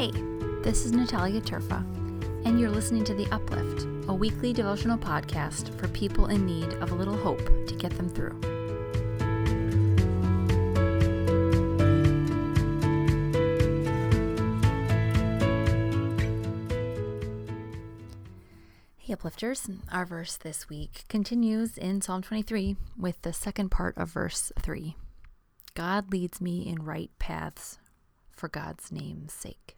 Hey, this is Natalia Terfa, and you're listening to The Uplift, a weekly devotional podcast for people in need of a little hope to get them through. Hey, Uplifters, our verse this week continues in Psalm 23 with the second part of verse 3. God leads me in right paths for God's name's sake.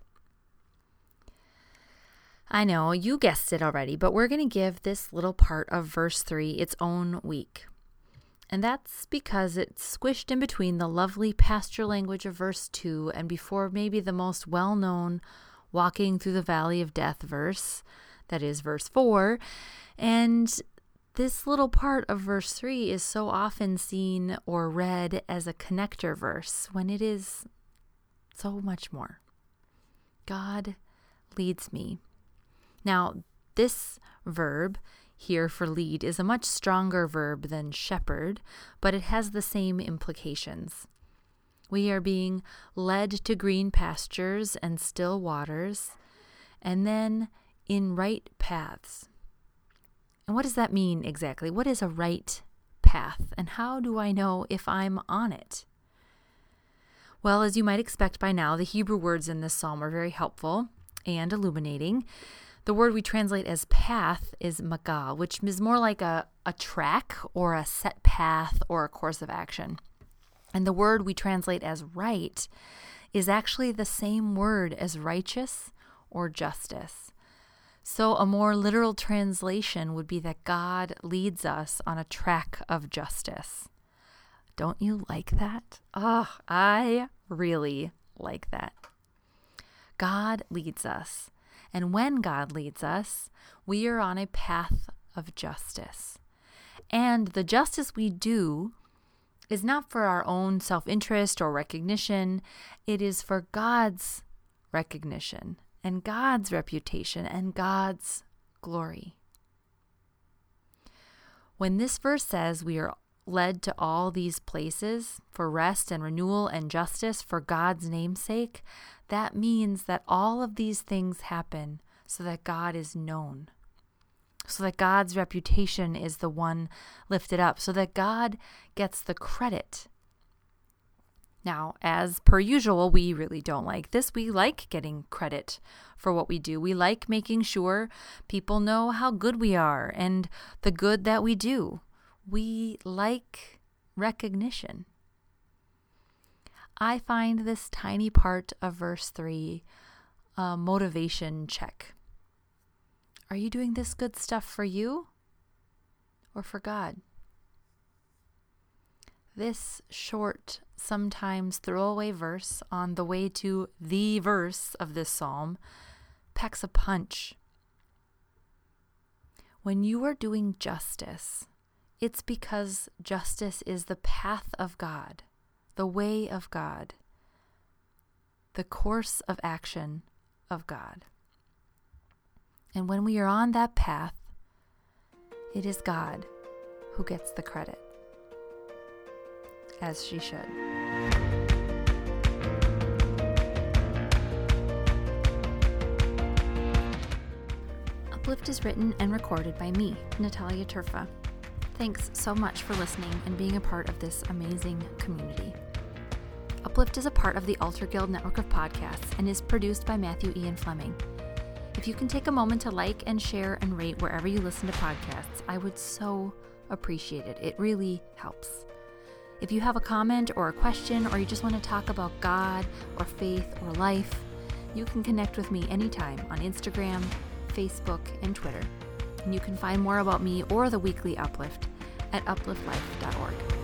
I know you guessed it already, but we're going to give this little part of verse 3 its own week. And that's because it's squished in between the lovely pasture language of verse 2 and before maybe the most well known walking through the valley of death verse, that is verse 4. And this little part of verse 3 is so often seen or read as a connector verse when it is so much more. God leads me. Now, this verb here for lead is a much stronger verb than shepherd, but it has the same implications. We are being led to green pastures and still waters, and then in right paths. And what does that mean exactly? What is a right path, and how do I know if I'm on it? Well, as you might expect by now, the Hebrew words in this psalm are very helpful and illuminating. The word we translate as path is magal, which is more like a, a track or a set path or a course of action. And the word we translate as right is actually the same word as righteous or justice. So, a more literal translation would be that God leads us on a track of justice. Don't you like that? Oh, I really like that. God leads us. And when God leads us, we are on a path of justice. And the justice we do is not for our own self interest or recognition, it is for God's recognition and God's reputation and God's glory. When this verse says we are led to all these places for rest and renewal and justice for God's namesake, that means that all of these things happen so that God is known, so that God's reputation is the one lifted up, so that God gets the credit. Now, as per usual, we really don't like this. We like getting credit for what we do. We like making sure people know how good we are and the good that we do we like recognition. I find this tiny part of verse 3 a motivation check. Are you doing this good stuff for you or for God? This short, sometimes throwaway verse on the way to the verse of this psalm packs a punch. When you are doing justice, it's because justice is the path of God, the way of God, the course of action of God. And when we are on that path, it is God who gets the credit, as she should. Uplift is written and recorded by me, Natalia Terfa. Thanks so much for listening and being a part of this amazing community. Uplift is a part of the Altar Guild network of podcasts and is produced by Matthew Ian Fleming. If you can take a moment to like and share and rate wherever you listen to podcasts, I would so appreciate it. It really helps. If you have a comment or a question, or you just want to talk about God or faith or life, you can connect with me anytime on Instagram, Facebook, and Twitter. And you can find more about me or the weekly Uplift at upliftlife.org.